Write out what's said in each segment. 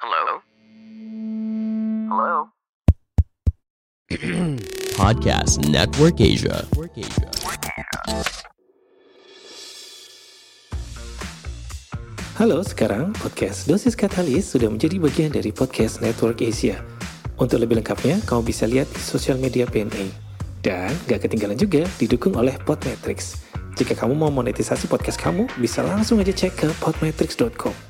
Hello? Hello? Podcast Network Asia. Halo, sekarang podcast Dosis Katalis sudah menjadi bagian dari podcast Network Asia. Untuk lebih lengkapnya, kamu bisa lihat di sosial media PNA. Dan gak ketinggalan juga didukung oleh Podmetrics. Jika kamu mau monetisasi podcast kamu, bisa langsung aja cek ke podmetrics.com.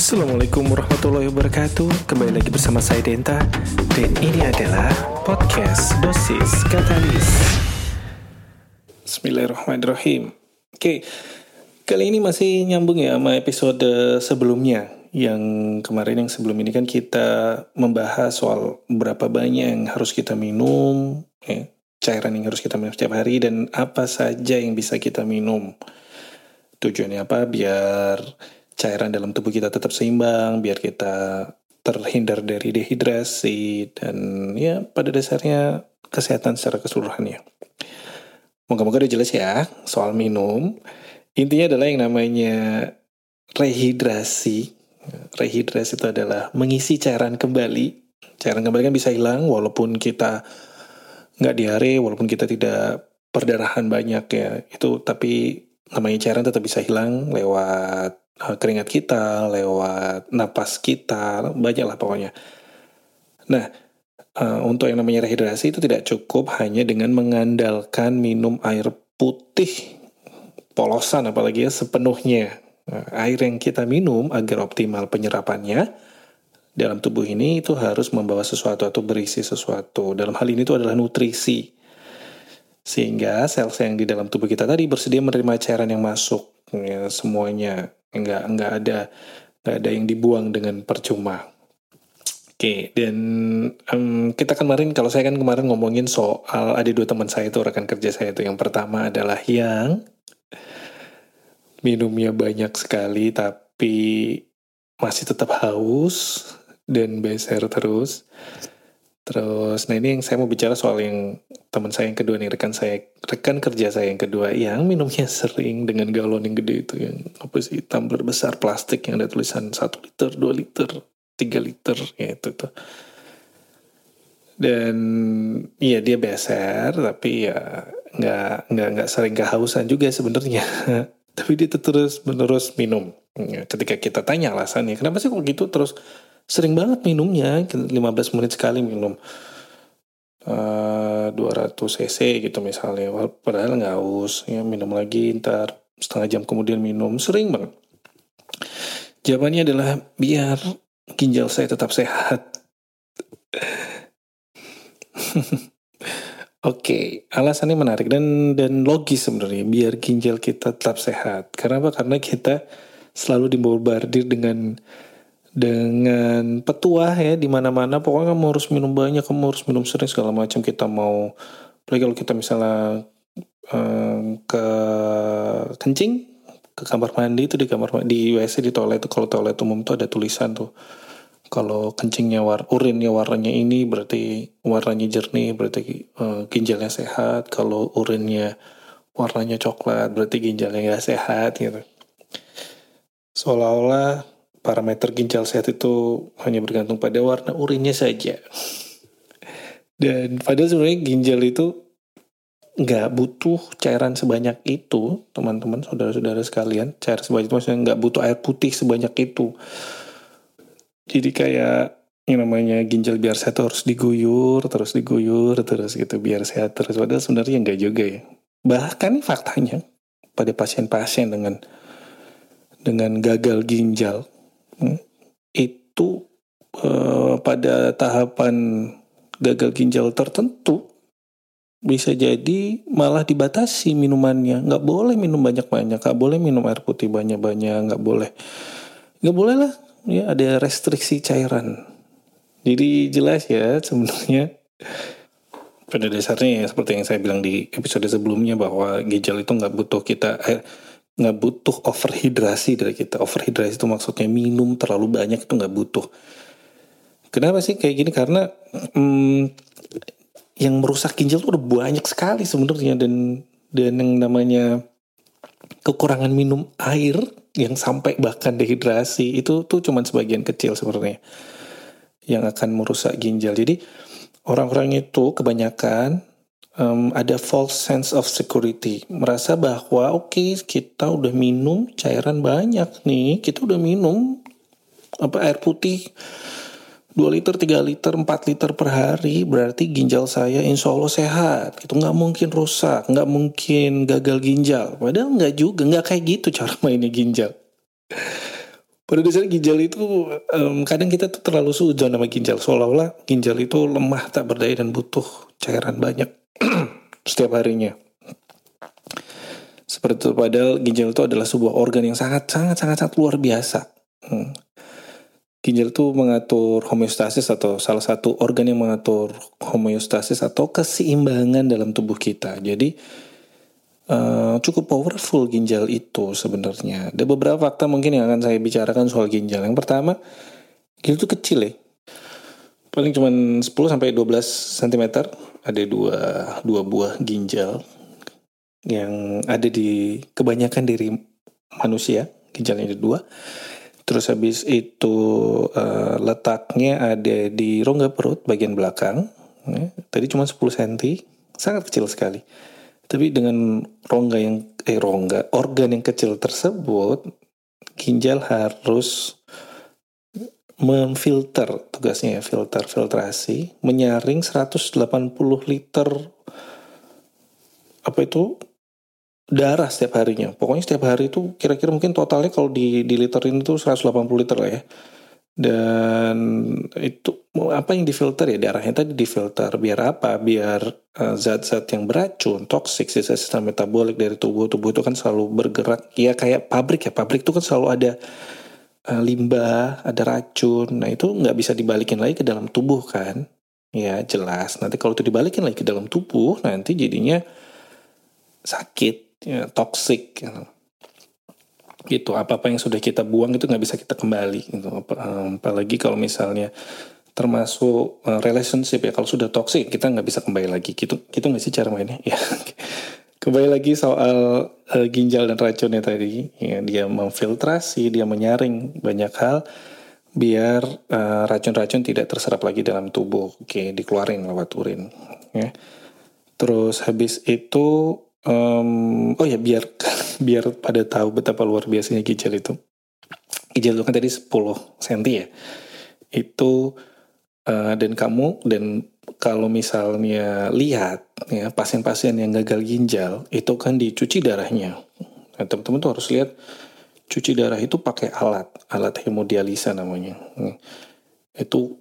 Assalamualaikum warahmatullahi wabarakatuh. Kembali lagi bersama saya Denta. Dan ini adalah podcast Dosis Katalis. Bismillahirrahmanirrahim. Oke, kali ini masih nyambung ya sama episode sebelumnya. Yang kemarin yang sebelum ini kan kita membahas soal berapa banyak yang harus kita minum, ya, cairan yang harus kita minum setiap hari, dan apa saja yang bisa kita minum. Tujuannya apa? Biar cairan dalam tubuh kita tetap seimbang, biar kita terhindar dari dehidrasi, dan ya pada dasarnya kesehatan secara keseluruhannya. Moga-moga udah jelas ya soal minum. Intinya adalah yang namanya rehidrasi. Rehidrasi itu adalah mengisi cairan kembali. Cairan kembali kan bisa hilang walaupun kita nggak diare, walaupun kita tidak perdarahan banyak ya. Itu tapi namanya cairan tetap bisa hilang lewat keringat kita, lewat napas kita, banyak lah pokoknya. Nah, uh, untuk yang namanya rehidrasi itu tidak cukup hanya dengan mengandalkan minum air putih polosan apalagi ya sepenuhnya. Nah, air yang kita minum agar optimal penyerapannya dalam tubuh ini itu harus membawa sesuatu atau berisi sesuatu. Dalam hal ini itu adalah nutrisi. Sehingga sel-sel yang di dalam tubuh kita tadi bersedia menerima cairan yang masuk ya, semuanya nggak nggak ada nggak ada yang dibuang dengan percuma. Oke, dan um, kita kemarin, kalau saya kan kemarin ngomongin soal ada dua teman saya itu, rekan kerja saya itu. Yang pertama adalah yang minumnya banyak sekali, tapi masih tetap haus dan beser terus. Terus, nah ini yang saya mau bicara soal yang teman saya yang kedua nih, rekan saya, rekan kerja saya yang kedua, yang minumnya sering dengan galon yang gede itu, yang apa sih, tumbler besar plastik yang ada tulisan 1 liter, 2 liter, 3 liter ya itu tuh. Dan iya dia beser tapi ya nggak nggak nggak sering kehausan juga sebenarnya tapi dia terus menerus minum. Ya, ketika kita tanya alasannya kenapa sih kok gitu? Terus sering banget minumnya 15 menit sekali minum. Uh, 200 cc gitu misalnya. Padahal nggak haus ya minum lagi ntar setengah jam kemudian minum. Sering banget. Jawabannya adalah biar ginjal saya tetap sehat. Oke, okay, alasannya menarik dan dan logis sebenarnya biar ginjal kita tetap sehat. Karena apa? Karena kita selalu dibombardir dengan dengan petuah ya di mana-mana pokoknya kamu harus minum banyak kamu harus minum sering segala macam kita mau apalagi kalau kita misalnya um, ke kencing ke kamar mandi itu di kamar di WC di toilet itu kalau toilet umum tuh ada tulisan tuh kalau kencingnya war urinnya warnanya ini berarti warnanya jernih berarti uh, ginjalnya sehat. Kalau urinnya warnanya coklat berarti ginjalnya nggak sehat gitu. Seolah-olah parameter ginjal sehat itu hanya bergantung pada warna urinnya saja. Dan padahal sebenarnya ginjal itu nggak butuh cairan sebanyak itu teman-teman saudara-saudara sekalian. Cairan sebanyak itu maksudnya nggak butuh air putih sebanyak itu jadi kayak yang namanya ginjal biar sehat harus diguyur terus diguyur terus gitu biar sehat terus padahal sebenarnya enggak juga ya bahkan faktanya pada pasien-pasien dengan dengan gagal ginjal hmm, itu eh, pada tahapan gagal ginjal tertentu bisa jadi malah dibatasi minumannya. Nggak boleh minum banyak-banyak, nggak boleh minum air putih banyak-banyak, nggak boleh. Nggak boleh lah, ya ada restriksi cairan. Jadi jelas ya sebenarnya pada dasarnya ya seperti yang saya bilang di episode sebelumnya bahwa ginjal itu nggak butuh kita eh, butuh overhidrasi dari kita. Overhidrasi itu maksudnya minum terlalu banyak itu nggak butuh. Kenapa sih kayak gini? Karena hmm, yang merusak ginjal tuh udah banyak sekali sebenarnya dan dan yang namanya kekurangan minum air yang sampai bahkan dehidrasi itu tuh cuman sebagian kecil sebenarnya yang akan merusak ginjal. Jadi orang-orang itu kebanyakan um, ada false sense of security, merasa bahwa oke okay, kita udah minum cairan banyak nih, kita udah minum apa air putih 2 liter, 3 liter, 4 liter per hari berarti ginjal saya insya Allah sehat. Itu nggak mungkin rusak, nggak mungkin gagal ginjal. Padahal nggak juga, nggak kayak gitu cara mainnya ginjal. Pada dasarnya ginjal itu um, kadang kita tuh terlalu sujon sama ginjal. Seolah-olah ginjal itu lemah, tak berdaya dan butuh cairan banyak setiap harinya. Seperti itu padahal ginjal itu adalah sebuah organ yang sangat sangat sangat, sangat luar biasa. Hmm Ginjal itu mengatur homeostasis atau salah satu organ yang mengatur homeostasis atau keseimbangan dalam tubuh kita. Jadi uh, cukup powerful ginjal itu sebenarnya. Ada beberapa fakta mungkin yang akan saya bicarakan soal ginjal. Yang pertama, ginjal itu kecil ya. Paling cuma 10 sampai 12 cm ada dua dua buah ginjal yang ada di kebanyakan dari manusia. Ginjalnya ada dua Terus habis itu uh, letaknya ada di rongga perut bagian belakang. Ya. Tadi cuma 10 cm, sangat kecil sekali. Tapi dengan rongga yang eh rongga organ yang kecil tersebut, ginjal harus memfilter tugasnya ya, filter filtrasi, menyaring 180 liter apa itu darah setiap harinya. Pokoknya setiap hari itu kira-kira mungkin totalnya kalau di, di literin itu 180 liter lah ya. Dan itu apa yang difilter ya darahnya tadi difilter biar apa? Biar eh, zat-zat uh, yang beracun, toksik, sisa sistem metabolik dari tubuh tubuh itu kan selalu bergerak. Ya kayak pabrik ya pabrik itu kan selalu ada uh, limbah, ada racun. Nah itu nggak bisa dibalikin lagi ke dalam tubuh kan? Ya jelas. Nanti kalau itu dibalikin lagi ke dalam tubuh nanti jadinya sakit ya, toxic gitu. gitu apa apa yang sudah kita buang itu nggak bisa kita kembali gitu. Apalagi kalau misalnya termasuk uh, relationship ya kalau sudah toxic kita nggak bisa kembali lagi. Gitu gitu nggak sih cara mainnya? Ya kembali lagi soal uh, ginjal dan racunnya tadi. Ya dia memfiltrasi dia menyaring banyak hal biar uh, racun-racun tidak terserap lagi dalam tubuh. Oke dikeluarin lewat urin ya. Terus habis itu Um, oh ya biar biar pada tahu betapa luar biasanya ginjal itu. Ginjal itu kan tadi 10 cm ya. Itu uh, dan kamu dan kalau misalnya lihat ya pasien-pasien yang gagal ginjal itu kan dicuci darahnya. Nah, teman-teman tuh harus lihat cuci darah itu pakai alat, alat hemodialisa namanya. Itu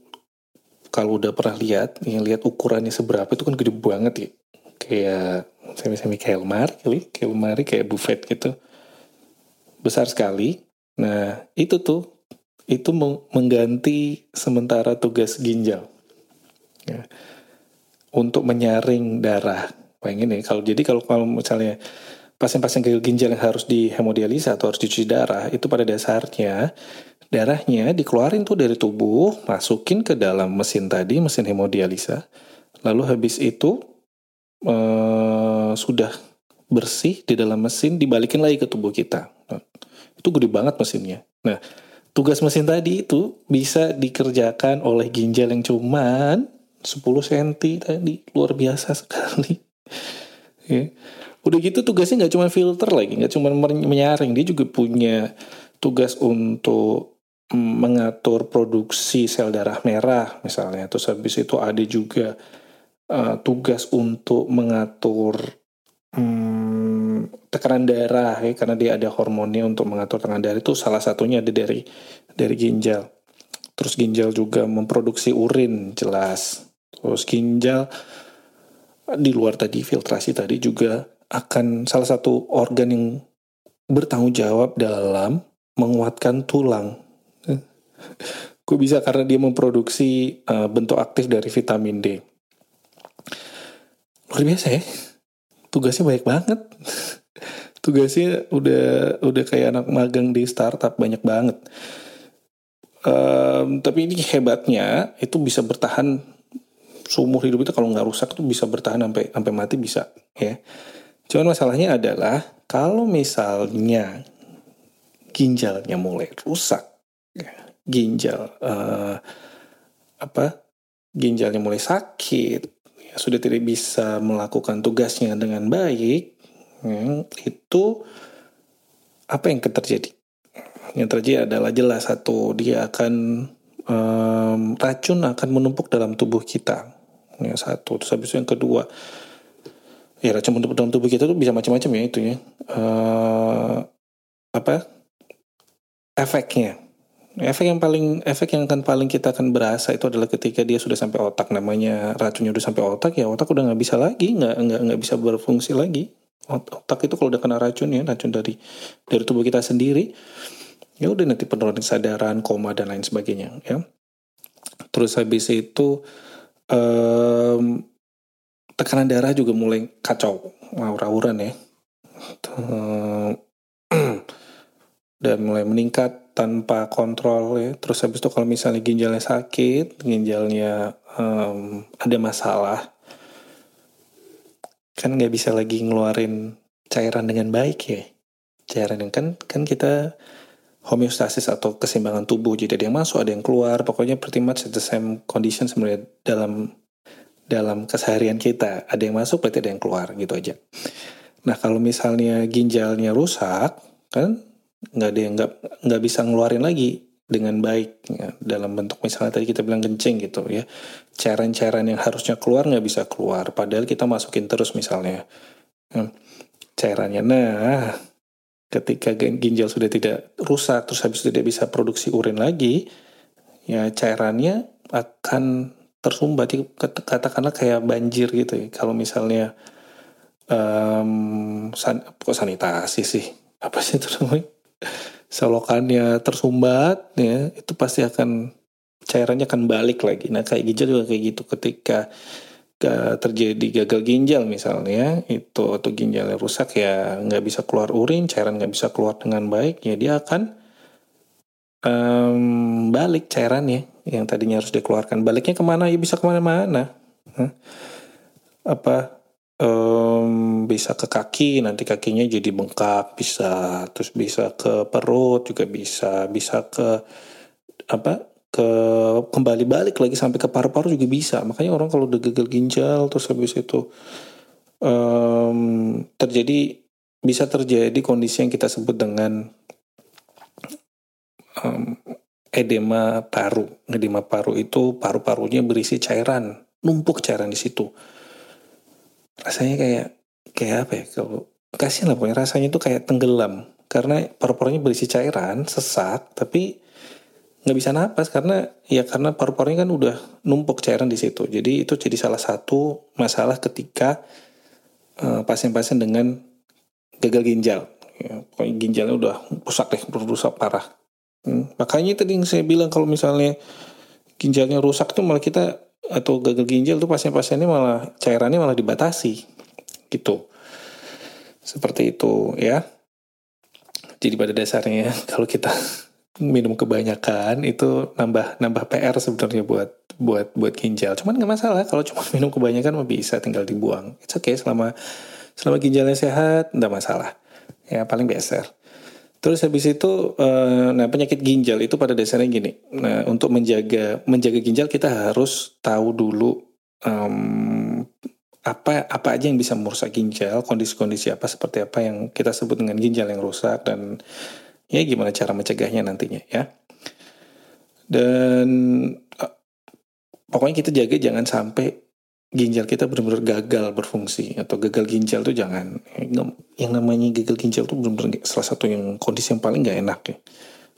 kalau udah pernah lihat, yang lihat ukurannya seberapa itu kan gede banget ya. Kayak semi-semi kayak lemari kali, kayak lemari kayak buffet gitu. Besar sekali. Nah, itu tuh itu mengganti sementara tugas ginjal. Ya. Untuk menyaring darah. Pengen nih kalau jadi kalau kalau misalnya pasien-pasien gagal ginjal yang harus dihemodialisa atau harus dicuci darah, itu pada dasarnya darahnya dikeluarin tuh dari tubuh, masukin ke dalam mesin tadi, mesin hemodialisa. Lalu habis itu uh, sudah bersih di dalam mesin dibalikin lagi ke tubuh kita. Nah, itu gede banget mesinnya. Nah, tugas mesin tadi itu bisa dikerjakan oleh ginjal yang cuman 10 cm tadi. Luar biasa sekali. ya. Udah gitu tugasnya nggak cuma filter lagi, nggak cuma menyaring, dia juga punya tugas untuk mm, mengatur produksi sel darah merah misalnya. Terus habis itu ada juga uh, tugas untuk mengatur um, tekanan darah ya karena dia ada hormonnya untuk mengatur tekanan darah itu salah satunya ada dari dari ginjal. Terus ginjal juga memproduksi urin jelas. Terus ginjal di luar tadi filtrasi tadi juga akan salah satu organ yang bertanggung jawab dalam menguatkan tulang. Gue bisa karena dia memproduksi uh, bentuk aktif dari vitamin D. Luar biasa ya. Tugasnya banyak banget. Tugasnya udah udah kayak anak magang di startup banyak banget. Um, tapi ini hebatnya itu bisa bertahan seumur hidup itu kalau nggak rusak tuh bisa bertahan sampai sampai mati bisa ya. Cuman masalahnya adalah kalau misalnya ginjalnya mulai rusak, ya, ginjal uh, apa ginjalnya mulai sakit, sudah tidak bisa melakukan tugasnya dengan baik, ya, itu apa yang terjadi? Yang terjadi adalah jelas satu dia akan um, racun akan menumpuk dalam tubuh kita. Yang satu. Terus habis itu yang kedua ya racun untuk dalam tubuh kita tuh bisa macam-macam ya itu ya uh, apa? Efeknya efek yang paling efek yang akan paling kita akan berasa itu adalah ketika dia sudah sampai otak namanya racunnya udah sampai otak ya otak udah nggak bisa lagi nggak nggak nggak bisa berfungsi lagi. Otak itu kalau udah kena racun ya racun dari dari tubuh kita sendiri ya udah nanti penurunan kesadaran koma dan lain sebagainya ya. Terus habis itu um, tekanan darah juga mulai kacau aura-auran ya. Dan mulai meningkat tanpa kontrol ya terus habis itu kalau misalnya ginjalnya sakit ginjalnya um, ada masalah kan nggak bisa lagi ngeluarin cairan dengan baik ya cairan yang kan kan kita homeostasis atau keseimbangan tubuh. Jadi ada yang masuk, ada yang keluar. Pokoknya pretty much the same condition sebenarnya dalam dalam keseharian kita. Ada yang masuk, berarti ada yang keluar gitu aja. Nah kalau misalnya ginjalnya rusak, kan nggak ada yang nggak nggak bisa ngeluarin lagi dengan baik ya, dalam bentuk misalnya tadi kita bilang kencing gitu ya. Cairan-cairan yang harusnya keluar nggak bisa keluar. Padahal kita masukin terus misalnya. Hmm, cairannya nah ketika ginjal sudah tidak rusak terus habis itu tidak bisa produksi urin lagi ya cairannya akan tersumbat. Katakanlah kayak banjir gitu ya. Kalau misalnya um, san, kok sanitasi sih? Apa sih itu namanya selokannya tersumbat ya itu pasti akan cairannya akan balik lagi. Nah kayak ginjal juga kayak gitu. Ketika terjadi gagal ginjal misalnya itu atau ginjalnya rusak ya nggak bisa keluar urin cairan nggak bisa keluar dengan baik ya dia akan um, balik cairannya yang tadinya harus dikeluarkan. Baliknya ke mana? Ya bisa ke mana-mana. Apa um, bisa ke kaki nanti kakinya jadi bengkak bisa terus bisa ke perut juga bisa bisa ke apa ke kembali balik lagi sampai ke paru-paru juga bisa. Makanya orang kalau udah gagal ginjal terus habis itu um, terjadi bisa terjadi kondisi yang kita sebut dengan um, edema paru. Edema paru itu paru-parunya berisi cairan numpuk cairan di situ rasanya kayak kayak apa ya kalau kasihan lah pokoknya rasanya itu kayak tenggelam karena paru-parunya berisi cairan sesak tapi nggak bisa napas karena ya karena paru-parunya kan udah numpuk cairan di situ. Jadi itu jadi salah satu masalah ketika eh, pasien-pasien dengan gagal ginjal. Ya, pokoknya ginjalnya udah rusak deh, rusak parah. Hmm, makanya tadi yang saya bilang kalau misalnya ginjalnya rusak tuh malah kita atau gagal ginjal tuh pasien-pasiennya malah cairannya malah dibatasi gitu. Seperti itu ya. Jadi pada dasarnya kalau kita minum kebanyakan itu nambah nambah PR sebenarnya buat buat buat ginjal. Cuman nggak masalah kalau cuma minum kebanyakan mah bisa tinggal dibuang. It's okay selama selama ginjalnya sehat nggak masalah. Ya paling beser. Terus habis itu, uh, nah penyakit ginjal itu pada dasarnya gini. Nah untuk menjaga menjaga ginjal kita harus tahu dulu um, apa apa aja yang bisa merusak ginjal, kondisi-kondisi apa seperti apa yang kita sebut dengan ginjal yang rusak dan ya gimana cara mencegahnya nantinya ya dan uh, pokoknya kita jaga jangan sampai ginjal kita benar-benar gagal berfungsi atau gagal ginjal tuh jangan yang namanya gagal ginjal tuh benar-benar salah satu yang kondisi yang paling nggak enak ya.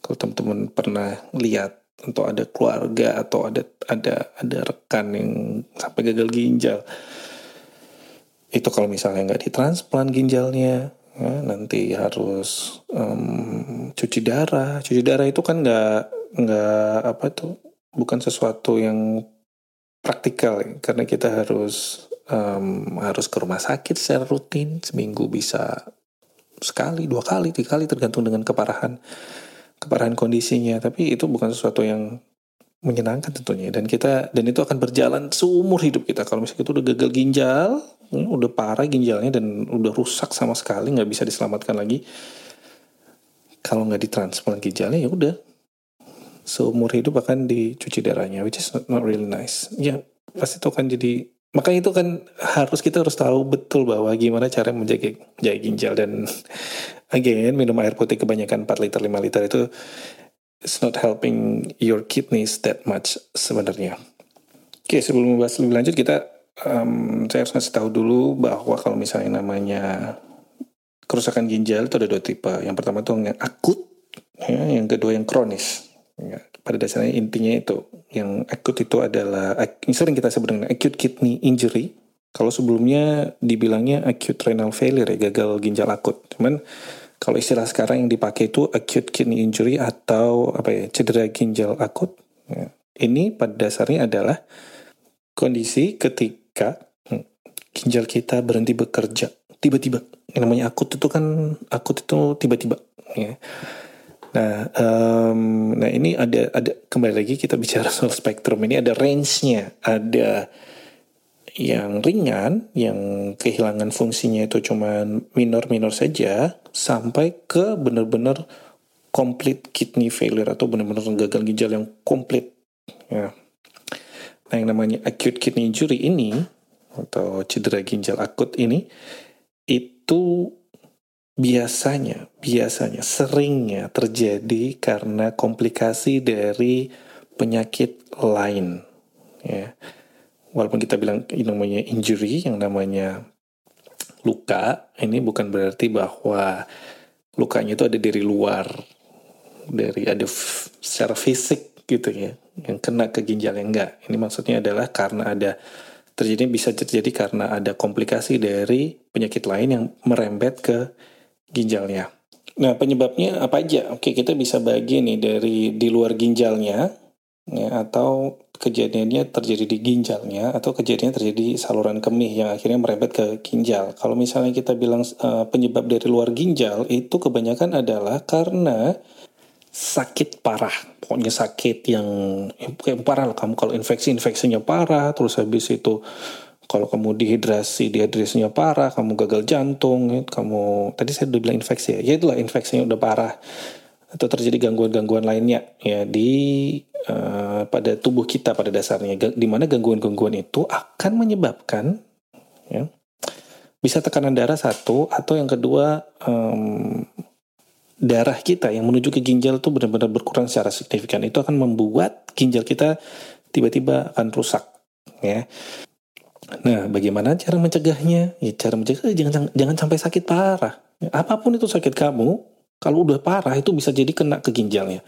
Kalau teman-teman pernah lihat atau ada keluarga atau ada ada ada rekan yang sampai gagal ginjal itu kalau misalnya nggak ditransplant ginjalnya ya, nanti harus um, cuci darah. Cuci darah itu kan nggak nggak apa tuh bukan sesuatu yang praktikal karena kita harus um, harus ke rumah sakit secara rutin seminggu bisa sekali dua kali tiga kali tergantung dengan keparahan keparahan kondisinya. Tapi itu bukan sesuatu yang menyenangkan tentunya. Dan kita dan itu akan berjalan seumur hidup kita. Kalau misalnya kita udah gagal ginjal hmm, udah parah ginjalnya dan udah rusak sama sekali nggak bisa diselamatkan lagi kalau nggak ditransplant ginjalnya ya udah seumur hidup akan dicuci darahnya which is not, not really nice ya pasti itu akan jadi makanya itu kan harus kita harus tahu betul bahwa gimana cara menjaga jaga ginjal dan again minum air putih kebanyakan 4 liter 5 liter itu it's not helping your kidneys that much sebenarnya. Oke, sebelum membahas lebih lanjut kita um, saya harus ngasih tahu dulu bahwa kalau misalnya namanya kerusakan ginjal itu ada dua tipe. Yang pertama itu yang akut, ya, yang kedua yang kronis. Pada dasarnya intinya itu yang akut itu adalah ini sering kita sebut dengan acute kidney injury. Kalau sebelumnya dibilangnya acute renal failure ya gagal ginjal akut. Cuman kalau istilah sekarang yang dipakai itu acute kidney injury atau apa ya cedera ginjal akut. Ya. Ini pada dasarnya adalah kondisi ketika hmm, ginjal kita berhenti bekerja tiba-tiba. Yang namanya akut itu kan akut itu tiba-tiba. Ya. Nah, um, nah ini ada ada kembali lagi kita bicara soal spektrum ini ada range-nya, ada yang ringan, yang kehilangan fungsinya itu cuma minor-minor saja, sampai ke benar-benar complete kidney failure atau benar-benar gagal ginjal yang komplit. Ya. Nah yang namanya acute kidney injury ini atau cedera ginjal akut ini itu biasanya biasanya seringnya terjadi karena komplikasi dari penyakit lain ya walaupun kita bilang ini namanya injury, yang namanya luka, ini bukan berarti bahwa lukanya itu ada dari luar, dari ada secara fisik gitu ya, yang kena ke ginjal yang enggak. Ini maksudnya adalah karena ada terjadi bisa terjadi karena ada komplikasi dari penyakit lain yang merembet ke ginjalnya. Nah penyebabnya apa aja? Oke kita bisa bagi nih dari di luar ginjalnya ya, atau kejadiannya terjadi di ginjalnya atau kejadiannya terjadi di saluran kemih yang akhirnya merembet ke ginjal. Kalau misalnya kita bilang uh, penyebab dari luar ginjal itu kebanyakan adalah karena sakit parah. Pokoknya sakit yang kayak parah lah kamu kalau infeksi infeksinya parah terus habis itu kalau kamu dehidrasi dehidrasinya parah, kamu gagal jantung, ya, kamu tadi saya udah bilang infeksi ya, ya itulah infeksinya udah parah. Atau terjadi gangguan-gangguan lainnya ya di uh, pada tubuh kita pada dasarnya. Di mana gangguan-gangguan itu akan menyebabkan ya bisa tekanan darah satu atau yang kedua um, darah kita yang menuju ke ginjal itu benar-benar berkurang secara signifikan. Itu akan membuat ginjal kita tiba-tiba akan rusak ya Nah, bagaimana cara mencegahnya? Ya, cara mencegah jangan jangan sampai sakit parah. Apa pun itu sakit kamu, kalau udah parah itu bisa jadi kena ke ginjalnya.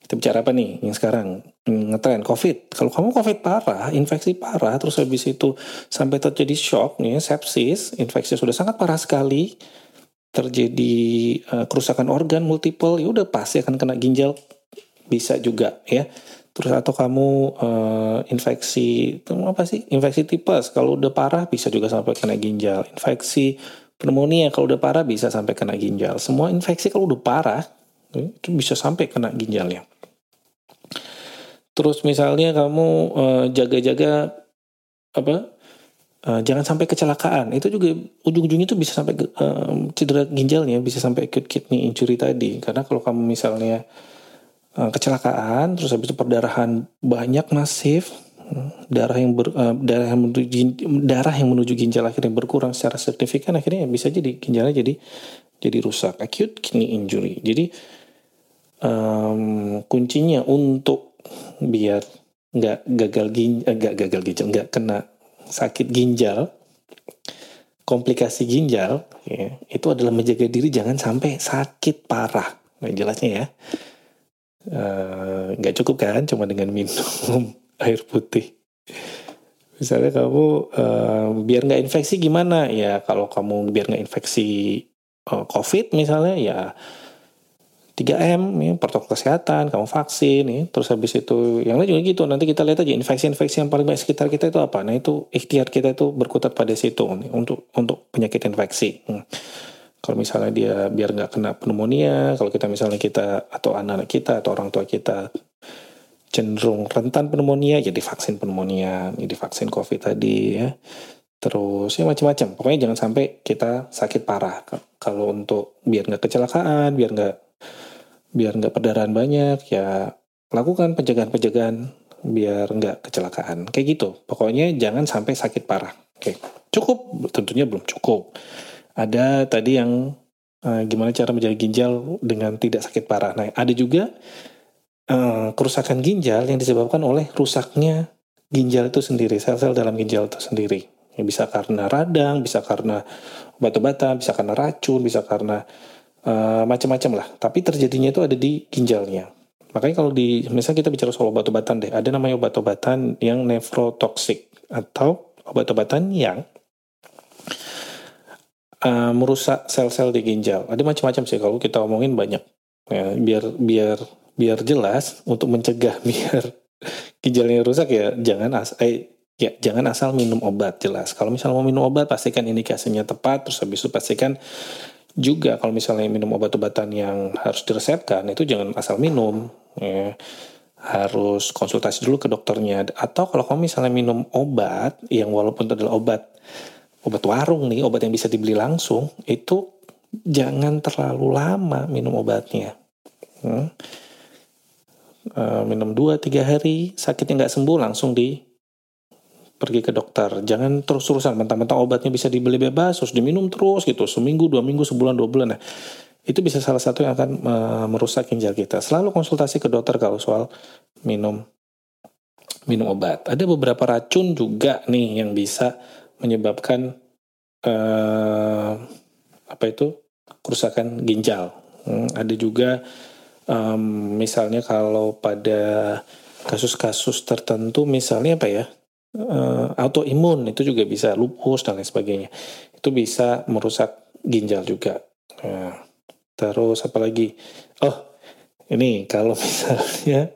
Kita bicara apa nih yang sekarang ngetren COVID. Kalau kamu COVID parah, infeksi parah, terus habis itu sampai terjadi shock nih, sepsis, infeksi sudah sangat parah sekali, terjadi uh, kerusakan organ multiple, ya udah pasti akan kena ginjal, bisa juga ya. Terus atau kamu uh, infeksi itu apa sih? Infeksi tipes. Kalau udah parah bisa juga sampai kena ginjal. Infeksi Pneumonia kalau udah parah bisa sampai kena ginjal. Semua infeksi kalau udah parah eh, itu bisa sampai kena ginjalnya. Terus misalnya kamu uh, jaga-jaga apa? Uh, jangan sampai kecelakaan. Itu juga ujung-ujungnya itu bisa sampai uh, cedera ginjalnya, bisa sampai acute kidney injury tadi. Karena kalau kamu misalnya kecelakaan, terus habis itu perdarahan banyak masif, darah yang ber, uh, darah yang menuju darah yang menuju ginjal akhirnya berkurang secara signifikan akhirnya bisa jadi ginjalnya jadi jadi rusak. Acute kidney injury. Jadi um, kuncinya untuk biar nggak gagal ginjal eh, nggak gagal ginjal nggak kena sakit ginjal komplikasi ginjal ya, itu adalah menjaga diri jangan sampai sakit parah. Nah, jelasnya ya nggak uh, cukup kan cuma dengan minum air putih misalnya kamu uh, biar nggak infeksi gimana ya kalau kamu biar nggak infeksi uh, COVID misalnya ya 3M ya, protokol kesehatan, kamu vaksin ya, terus habis itu yang lain juga gitu. Nanti kita lihat aja infeksi-infeksi yang paling banyak sekitar kita itu apa. Nah, itu ikhtiar kita itu berkutat pada situ untuk untuk penyakit infeksi. Hmm. Kalau misalnya dia biar nggak kena pneumonia, kalau kita misalnya kita atau anak-anak kita atau orang tua kita cenderung rentan pneumonia, jadi vaksin pneumonia, jadi vaksin COVID tadi ya. Terus ya macam-macam. Pokoknya jangan sampai kita sakit parah. Kalau untuk biar nggak kecelakaan, biar nggak biar nggak perdarahan banyak ya lakukan pencegahan-pencegahan biar nggak kecelakaan kayak gitu pokoknya jangan sampai sakit parah oke cukup tentunya belum cukup ada tadi yang uh, gimana cara menjaga ginjal dengan tidak sakit parah nah ada juga uh, kerusakan ginjal yang disebabkan oleh rusaknya ginjal itu sendiri sel-sel dalam ginjal itu sendiri ya, bisa karena radang bisa karena obat-obatan bisa karena racun bisa karena uh, macam-macam lah. Tapi terjadinya itu ada di ginjalnya. Makanya kalau di misalnya kita bicara soal obat-obatan deh, ada namanya obat-obatan yang nefrotoksik atau obat-obatan yang uh, merusak sel-sel di ginjal. Ada macam-macam sih kalau kita omongin banyak. Ya, biar biar biar jelas untuk mencegah biar ginjalnya rusak ya jangan as eh, ya jangan asal minum obat jelas. Kalau misalnya mau minum obat pastikan indikasinya tepat terus habis itu pastikan juga kalau misalnya minum obat-obatan yang harus diresepkan itu jangan asal minum ya. harus konsultasi dulu ke dokternya atau kalau kamu misalnya minum obat yang walaupun itu adalah obat obat warung nih obat yang bisa dibeli langsung itu jangan terlalu lama minum obatnya hmm. uh, minum 2-3 hari sakitnya nggak sembuh langsung di pergi ke dokter. Jangan terus-terusan mentang-mentang obatnya bisa dibeli bebas, terus diminum terus gitu, seminggu, dua minggu, sebulan, dua bulan. Nah, itu bisa salah satu yang akan merusak ginjal kita. Selalu konsultasi ke dokter kalau soal minum minum obat. Ada beberapa racun juga nih yang bisa menyebabkan uh, apa itu kerusakan ginjal. Hmm, ada juga um, misalnya kalau pada kasus-kasus tertentu misalnya apa ya uh, autoimun itu juga bisa lupus dan lain sebagainya itu bisa merusak ginjal juga nah, terus apa lagi oh ini kalau misalnya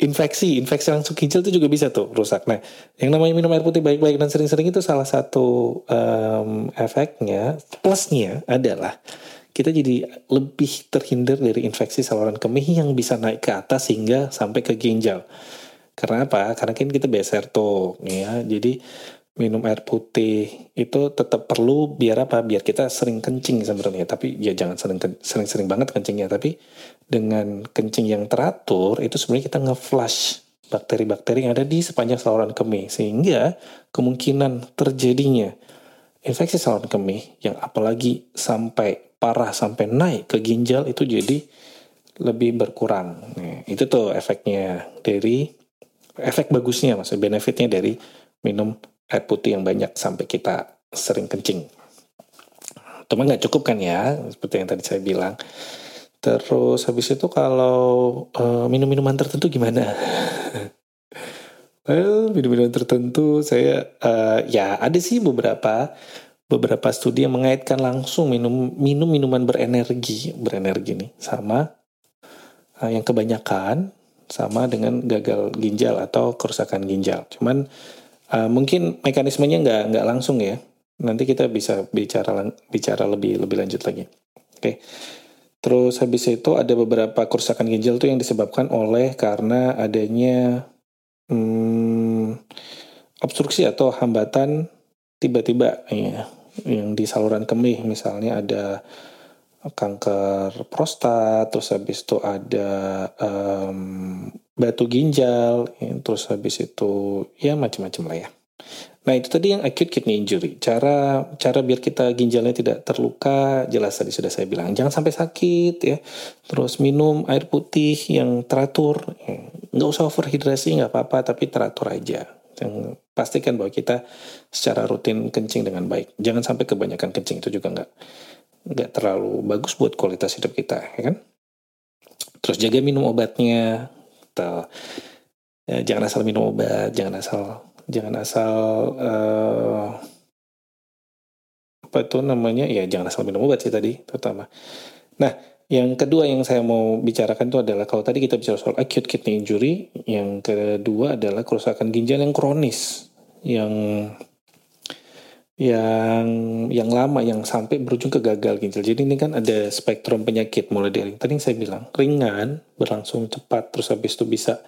infeksi infeksi langsung ginjal itu juga bisa tuh rusak nah yang namanya minum air putih baik-baik dan sering-sering itu salah satu um, efeknya plusnya adalah kita jadi lebih terhindar dari infeksi saluran kemih yang bisa naik ke atas hingga sampai ke ginjal. Karena apa? Karena kan kita beser tuh, ya. Jadi minum air putih itu tetap perlu biar apa? Biar kita sering kencing sebenarnya. Tapi ya jangan sering sering-sering banget kencingnya. Tapi dengan kencing yang teratur itu sebenarnya kita nge-flush bakteri-bakteri yang ada di sepanjang saluran kemih sehingga kemungkinan terjadinya infeksi saluran kemih yang apalagi sampai parah sampai naik ke ginjal itu jadi lebih berkurang. Nah, itu tuh efeknya dari efek bagusnya maksudnya benefitnya dari minum air putih yang banyak sampai kita sering kencing. Cuma nggak cukup kan ya, seperti yang tadi saya bilang. Terus habis itu kalau uh, minum-minuman tertentu gimana? well, minum-minuman tertentu saya uh, ya ada sih beberapa beberapa studi yang mengaitkan langsung minum minum minuman berenergi berenergi nih sama uh, yang kebanyakan sama dengan gagal ginjal atau kerusakan ginjal. Cuman uh, mungkin mekanismenya nggak nggak langsung ya. Nanti kita bisa bicara bicara lebih lebih lanjut lagi. Oke. Okay. Terus habis itu ada beberapa kerusakan ginjal tuh yang disebabkan oleh karena adanya hmm, obstruksi atau hambatan tiba-tiba ya yang di saluran kemih misalnya ada kanker prostat, terus habis itu ada um, batu ginjal, ya, terus habis itu ya macam-macam lah ya. Nah itu tadi yang acute kidney injury. Cara cara biar kita ginjalnya tidak terluka, jelas tadi sudah saya bilang, jangan sampai sakit ya. Terus minum air putih yang teratur, ya. nggak usah overhidrasi nggak apa-apa, tapi teratur aja. Yang pastikan bahwa kita secara rutin kencing dengan baik. Jangan sampai kebanyakan kencing itu juga nggak nggak terlalu bagus buat kualitas hidup kita, ya kan? Terus jaga minum obatnya, atau ya, jangan asal minum obat, jangan asal jangan asal uh, apa itu namanya ya jangan asal minum obat sih tadi terutama. Nah yang kedua yang saya mau bicarakan itu adalah kalau tadi kita bicara soal acute kidney injury, yang kedua adalah kerusakan ginjal yang kronis, yang yang yang lama yang sampai berujung ke gagal ginjal. Jadi ini kan ada spektrum penyakit mulai dari tadi yang saya bilang ringan, berlangsung cepat terus habis itu bisa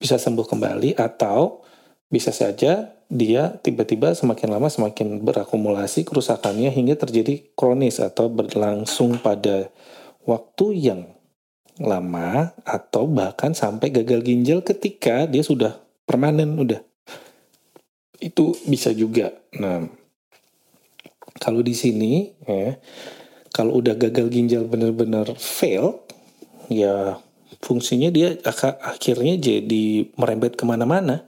bisa sembuh kembali atau bisa saja dia tiba-tiba semakin lama semakin berakumulasi kerusakannya hingga terjadi kronis atau berlangsung pada waktu yang lama atau bahkan sampai gagal ginjal ketika dia sudah permanen udah itu bisa juga. Nah, kalau di sini ya kalau udah gagal ginjal benar-benar fail ya fungsinya dia akhirnya jadi merembet ke mana-mana.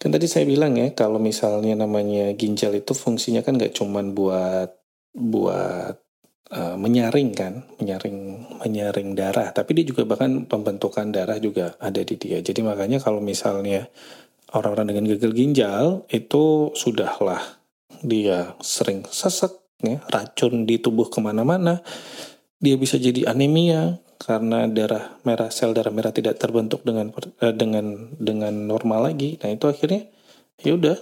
Kan tadi saya bilang ya kalau misalnya namanya ginjal itu fungsinya kan nggak cuman buat buat uh, menyaring kan, menyaring menyaring darah, tapi dia juga bahkan pembentukan darah juga ada di dia. Jadi makanya kalau misalnya orang-orang dengan gagal ginjal itu sudahlah dia sering sesek, ya, racun di tubuh ke mana-mana, dia bisa jadi anemia karena darah merah sel darah merah tidak terbentuk dengan uh, dengan dengan normal lagi. Nah itu akhirnya ya udah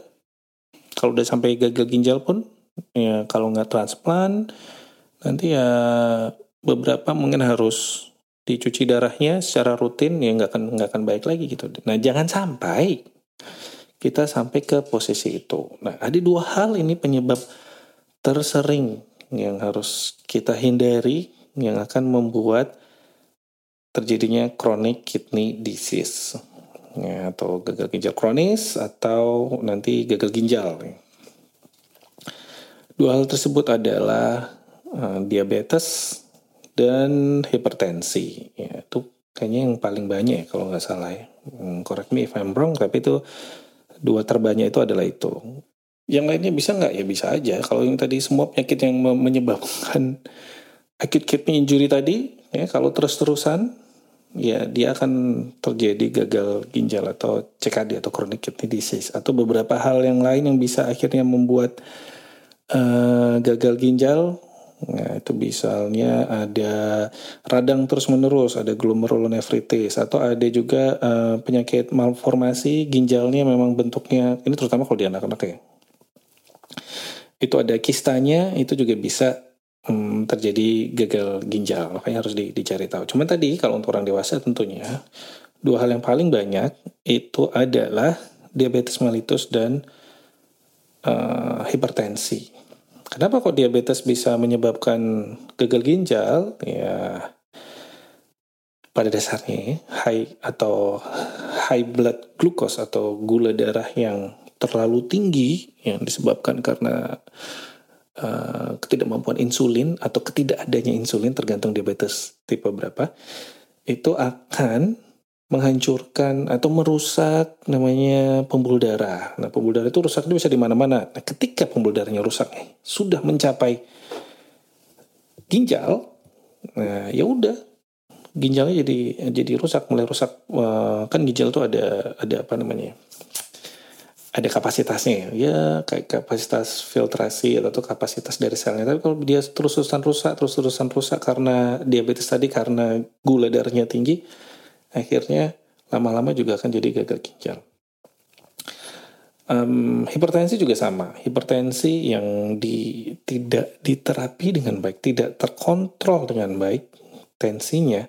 kalau udah sampai gagal ginjal pun ya kalau nggak transplant nanti ya beberapa mungkin harus dicuci darahnya secara rutin ya nggak akan nggak akan baik lagi gitu. Nah jangan sampai kita sampai ke posisi itu. Nah ada dua hal ini penyebab tersering yang harus kita hindari yang akan membuat terjadinya chronic kidney disease ya, atau gagal ginjal kronis atau nanti gagal ginjal. Dua hal tersebut adalah uh, diabetes dan hipertensi. Ya, itu kayaknya yang paling banyak ya kalau nggak salah ya. Hmm, correct me if I'm wrong, tapi itu dua terbanyak itu adalah itu. Yang lainnya bisa nggak? Ya bisa aja. Kalau yang tadi semua penyakit yang menyebabkan acute kidney injury tadi, ya kalau terus-terusan, ya dia akan terjadi gagal ginjal atau CKD atau chronic kidney disease atau beberapa hal yang lain yang bisa akhirnya membuat uh, gagal ginjal Nah, itu misalnya ada radang terus-menerus, ada glomerulonefritis, atau ada juga uh, penyakit malformasi ginjalnya memang bentuknya, ini terutama kalau di anak-anak ya. Itu ada kistanya, itu juga bisa um, terjadi gagal ginjal, makanya harus di, dicari tahu. Cuman tadi kalau untuk orang dewasa tentunya, dua hal yang paling banyak itu adalah diabetes mellitus dan uh, hipertensi Kenapa kok diabetes bisa menyebabkan gagal ginjal? Ya pada dasarnya high atau high blood glucose atau gula darah yang terlalu tinggi yang disebabkan karena uh, ketidakmampuan insulin atau ketidakadanya insulin tergantung diabetes tipe berapa itu akan menghancurkan atau merusak namanya pembuluh darah. Nah, pembuluh darah itu rusak itu bisa di mana-mana. Nah, ketika pembuluh darahnya rusak eh, sudah mencapai ginjal, nah ya udah ginjalnya jadi jadi rusak, mulai rusak. kan ginjal itu ada ada apa namanya? Ada kapasitasnya ya, ya kayak kapasitas filtrasi atau kapasitas dari selnya. Tapi kalau dia terus-terusan rusak, terus-terusan rusak karena diabetes tadi karena gula darahnya tinggi, akhirnya lama-lama juga akan jadi gagal ginjal. Um, hipertensi juga sama. Hipertensi yang di, tidak diterapi dengan baik, tidak terkontrol dengan baik tensinya,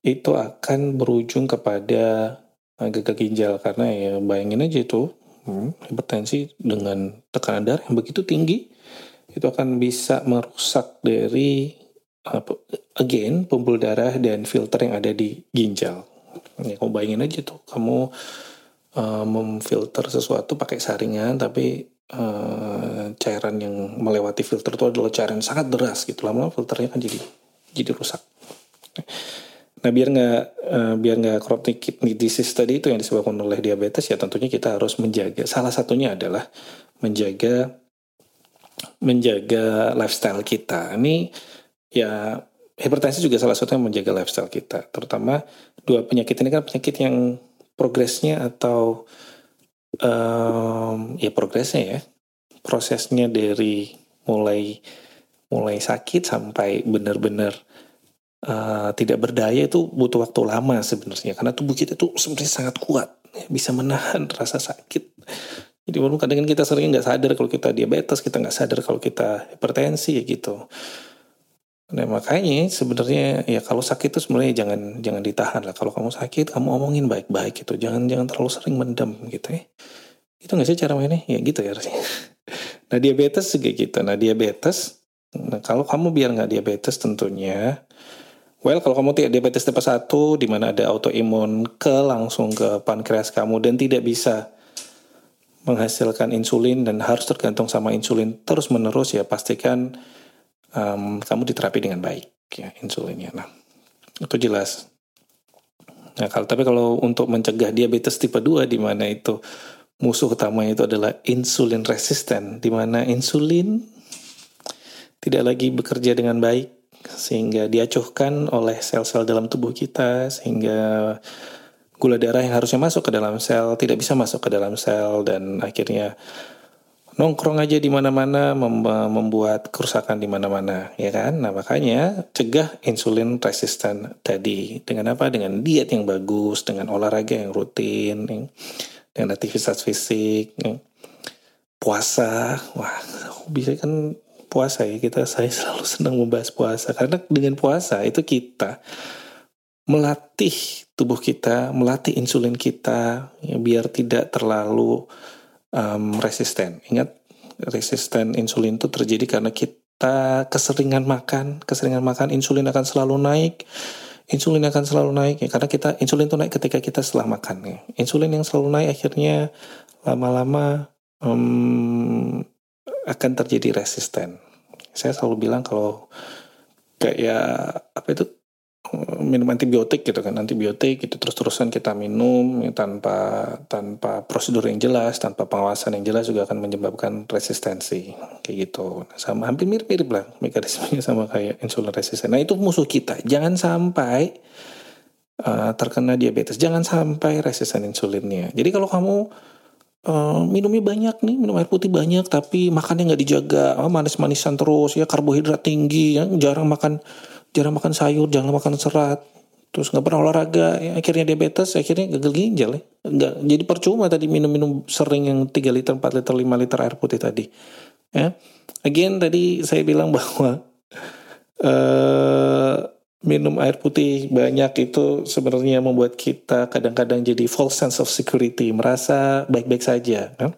itu akan berujung kepada uh, gagal ginjal karena ya bayangin aja itu hmm, hipertensi dengan tekanan darah yang begitu tinggi itu akan bisa merusak dari uh, again pembuluh darah dan filter yang ada di ginjal ya kamu bayangin aja tuh kamu uh, memfilter sesuatu pakai saringan tapi uh, cairan yang melewati filter itu adalah cairan yang sangat deras gitu. Lama-lama filternya kan jadi jadi rusak. Nah biar nggak uh, biar nggak chronic kidney disease tadi itu yang disebabkan oleh diabetes ya tentunya kita harus menjaga. Salah satunya adalah menjaga menjaga lifestyle kita. Ini ya hipertensi juga salah satu yang menjaga lifestyle kita. Terutama dua penyakit ini kan penyakit yang progresnya atau um, ya progresnya ya. Prosesnya dari mulai mulai sakit sampai benar-benar uh, tidak berdaya itu butuh waktu lama sebenarnya. Karena tubuh kita tuh sebenarnya sangat kuat ya, bisa menahan rasa sakit. Jadi walaupun kadang kita sering nggak sadar kalau kita diabetes kita nggak sadar kalau kita hipertensi gitu Nah makanya sebenarnya ya kalau sakit itu sebenarnya jangan jangan ditahan lah. Kalau kamu sakit kamu omongin baik-baik gitu. Jangan jangan terlalu sering mendem gitu ya. Itu nggak sih cara mainnya? Ya gitu ya harusnya. Nah diabetes juga gitu. Nah diabetes, nah kalau kamu biar nggak diabetes tentunya, well kalau kamu tidak diabetes tipe 1 di mana ada autoimun ke langsung ke pankreas kamu dan tidak bisa menghasilkan insulin dan harus tergantung sama insulin terus menerus ya pastikan um, kamu diterapi dengan baik ya insulinnya. Nah itu jelas. Nah kalau tapi kalau untuk mencegah diabetes tipe 2 di mana itu musuh utamanya itu adalah insulin resisten, di mana insulin tidak lagi bekerja dengan baik sehingga diacuhkan oleh sel-sel dalam tubuh kita sehingga gula darah yang harusnya masuk ke dalam sel tidak bisa masuk ke dalam sel dan akhirnya nongkrong aja di mana-mana membuat kerusakan di mana-mana ya kan? Nah makanya cegah insulin resisten tadi. Dengan apa? Dengan diet yang bagus dengan olahraga yang rutin dengan aktivitas fisik puasa. Wah bisa kan puasa ya? Kita saya selalu senang membahas puasa. Karena dengan puasa itu kita melatih tubuh kita melatih insulin kita ya, biar tidak terlalu um, resisten ingat resisten insulin itu terjadi karena kita keseringan makan keseringan makan insulin akan selalu naik insulin akan selalu naik ya karena kita insulin itu naik ketika kita setelah makan ya. Insulin yang selalu naik akhirnya lama-lama um, akan terjadi resisten. Saya selalu bilang kalau kayak apa itu minum antibiotik gitu kan antibiotik itu terus-terusan kita minum ya, tanpa tanpa prosedur yang jelas tanpa pengawasan yang jelas juga akan menyebabkan resistensi kayak gitu. Sama hampir mirip-mirip lah mekanismenya sama kayak insulin resisten. Nah itu musuh kita. Jangan sampai uh, terkena diabetes. Jangan sampai resisten insulinnya. Jadi kalau kamu Uh, minumnya banyak nih, minum air putih banyak, tapi makannya nggak dijaga, oh, manis-manisan terus, ya karbohidrat tinggi, ya jarang makan jarang makan sayur, jangan makan serat, terus nggak pernah olahraga, ya, akhirnya diabetes, akhirnya gagal ginjal ya. Nggak, jadi percuma tadi minum-minum sering yang 3 liter, 4 liter, 5 liter air putih tadi. Ya. Again tadi saya bilang bahwa uh, minum air putih banyak itu sebenarnya membuat kita kadang-kadang jadi false sense of security, merasa baik-baik saja. Kan?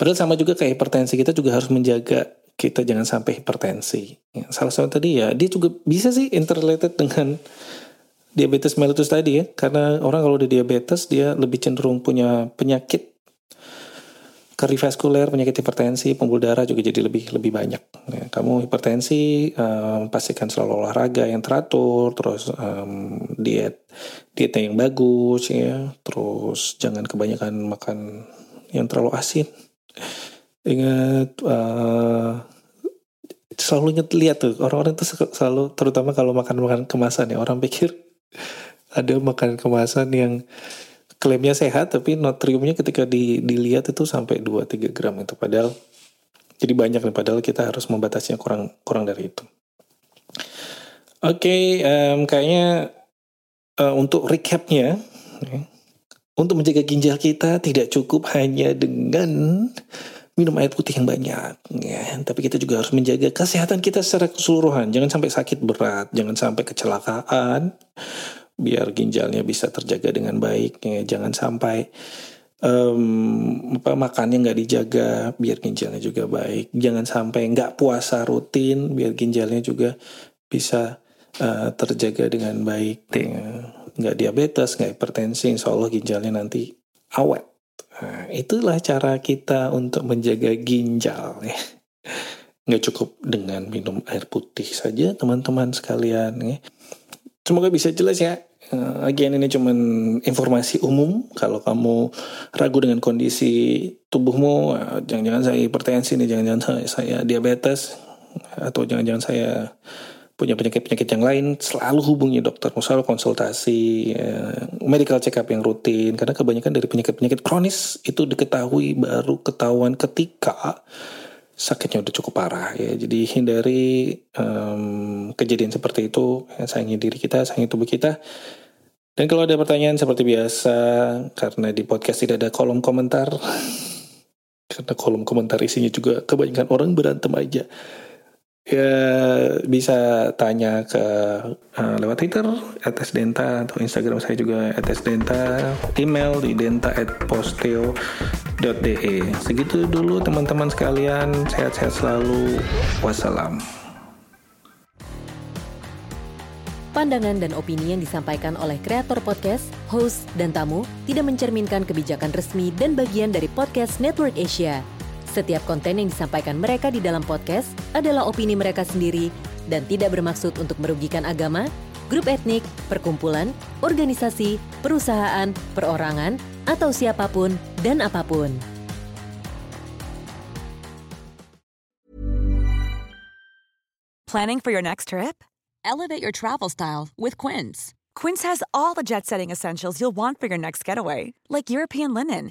Padahal sama juga kayak hipertensi kita juga harus menjaga kita jangan sampai hipertensi. Ya, salah satu tadi ya, dia juga bisa sih interrelated dengan diabetes mellitus tadi ya, karena orang kalau udah diabetes dia lebih cenderung punya penyakit kardiovaskuler, penyakit hipertensi, pembuluh darah juga jadi lebih lebih banyak. Ya, kamu hipertensi, um, pastikan selalu olahraga yang teratur, terus um, diet dietnya yang bagus ya, terus jangan kebanyakan makan yang terlalu asin ingat uh, selalu inget lihat tuh orang-orang itu selalu terutama kalau makan makan kemasan ya orang pikir ada makanan kemasan yang klaimnya sehat tapi natriumnya ketika di, dilihat itu sampai 2-3 gram itu padahal jadi banyak nih padahal kita harus membatasinya kurang kurang dari itu. Oke, okay, um, kayaknya uh, untuk recapnya, ya, untuk menjaga ginjal kita tidak cukup hanya dengan minum air putih yang banyak ya. Tapi kita juga harus menjaga kesehatan kita secara keseluruhan. Jangan sampai sakit berat jangan sampai kecelakaan biar ginjalnya bisa terjaga dengan baik ya. Jangan sampai um, apa makannya nggak dijaga biar ginjalnya juga baik. Jangan sampai nggak puasa rutin biar ginjalnya juga bisa uh, terjaga dengan baik ya. nggak diabetes nggak hipertensi insya Allah ginjalnya nanti awet Nah, itulah cara kita untuk menjaga ginjal ya. Nggak cukup dengan minum air putih saja teman-teman sekalian ya. Semoga bisa jelas ya. Uh, again ini cuman informasi umum. Kalau kamu ragu dengan kondisi tubuhmu, uh, jangan-jangan saya hipertensi nih, jangan-jangan saya diabetes, atau jangan-jangan saya punya penyakit-penyakit yang lain, selalu hubungi dokter, selalu konsultasi, ya, medical check up yang rutin. Karena kebanyakan dari penyakit-penyakit kronis itu diketahui baru ketahuan ketika sakitnya udah cukup parah ya. Jadi hindari um, kejadian seperti itu, ya, sayangi diri kita, sayangi tubuh kita. Dan kalau ada pertanyaan seperti biasa, karena di podcast tidak ada kolom komentar, karena kolom komentar isinya juga kebanyakan orang berantem aja ya bisa tanya ke uh, lewat Twitter @sdenta atau Instagram saya juga @sdenta, email di denta@posteo.de. Segitu dulu teman-teman sekalian, sehat-sehat selalu. Wassalam. Pandangan dan opini yang disampaikan oleh kreator podcast, host, dan tamu tidak mencerminkan kebijakan resmi dan bagian dari podcast Network Asia. Setiap konten yang disampaikan mereka di dalam podcast adalah opini mereka sendiri dan tidak bermaksud untuk merugikan agama, grup etnik, perkumpulan, organisasi, perusahaan, perorangan, atau siapa pun dan apa pun. Planning for your next trip? Elevate your travel style with Quince. Quince has all the jet setting essentials you'll want for your next getaway, like European linen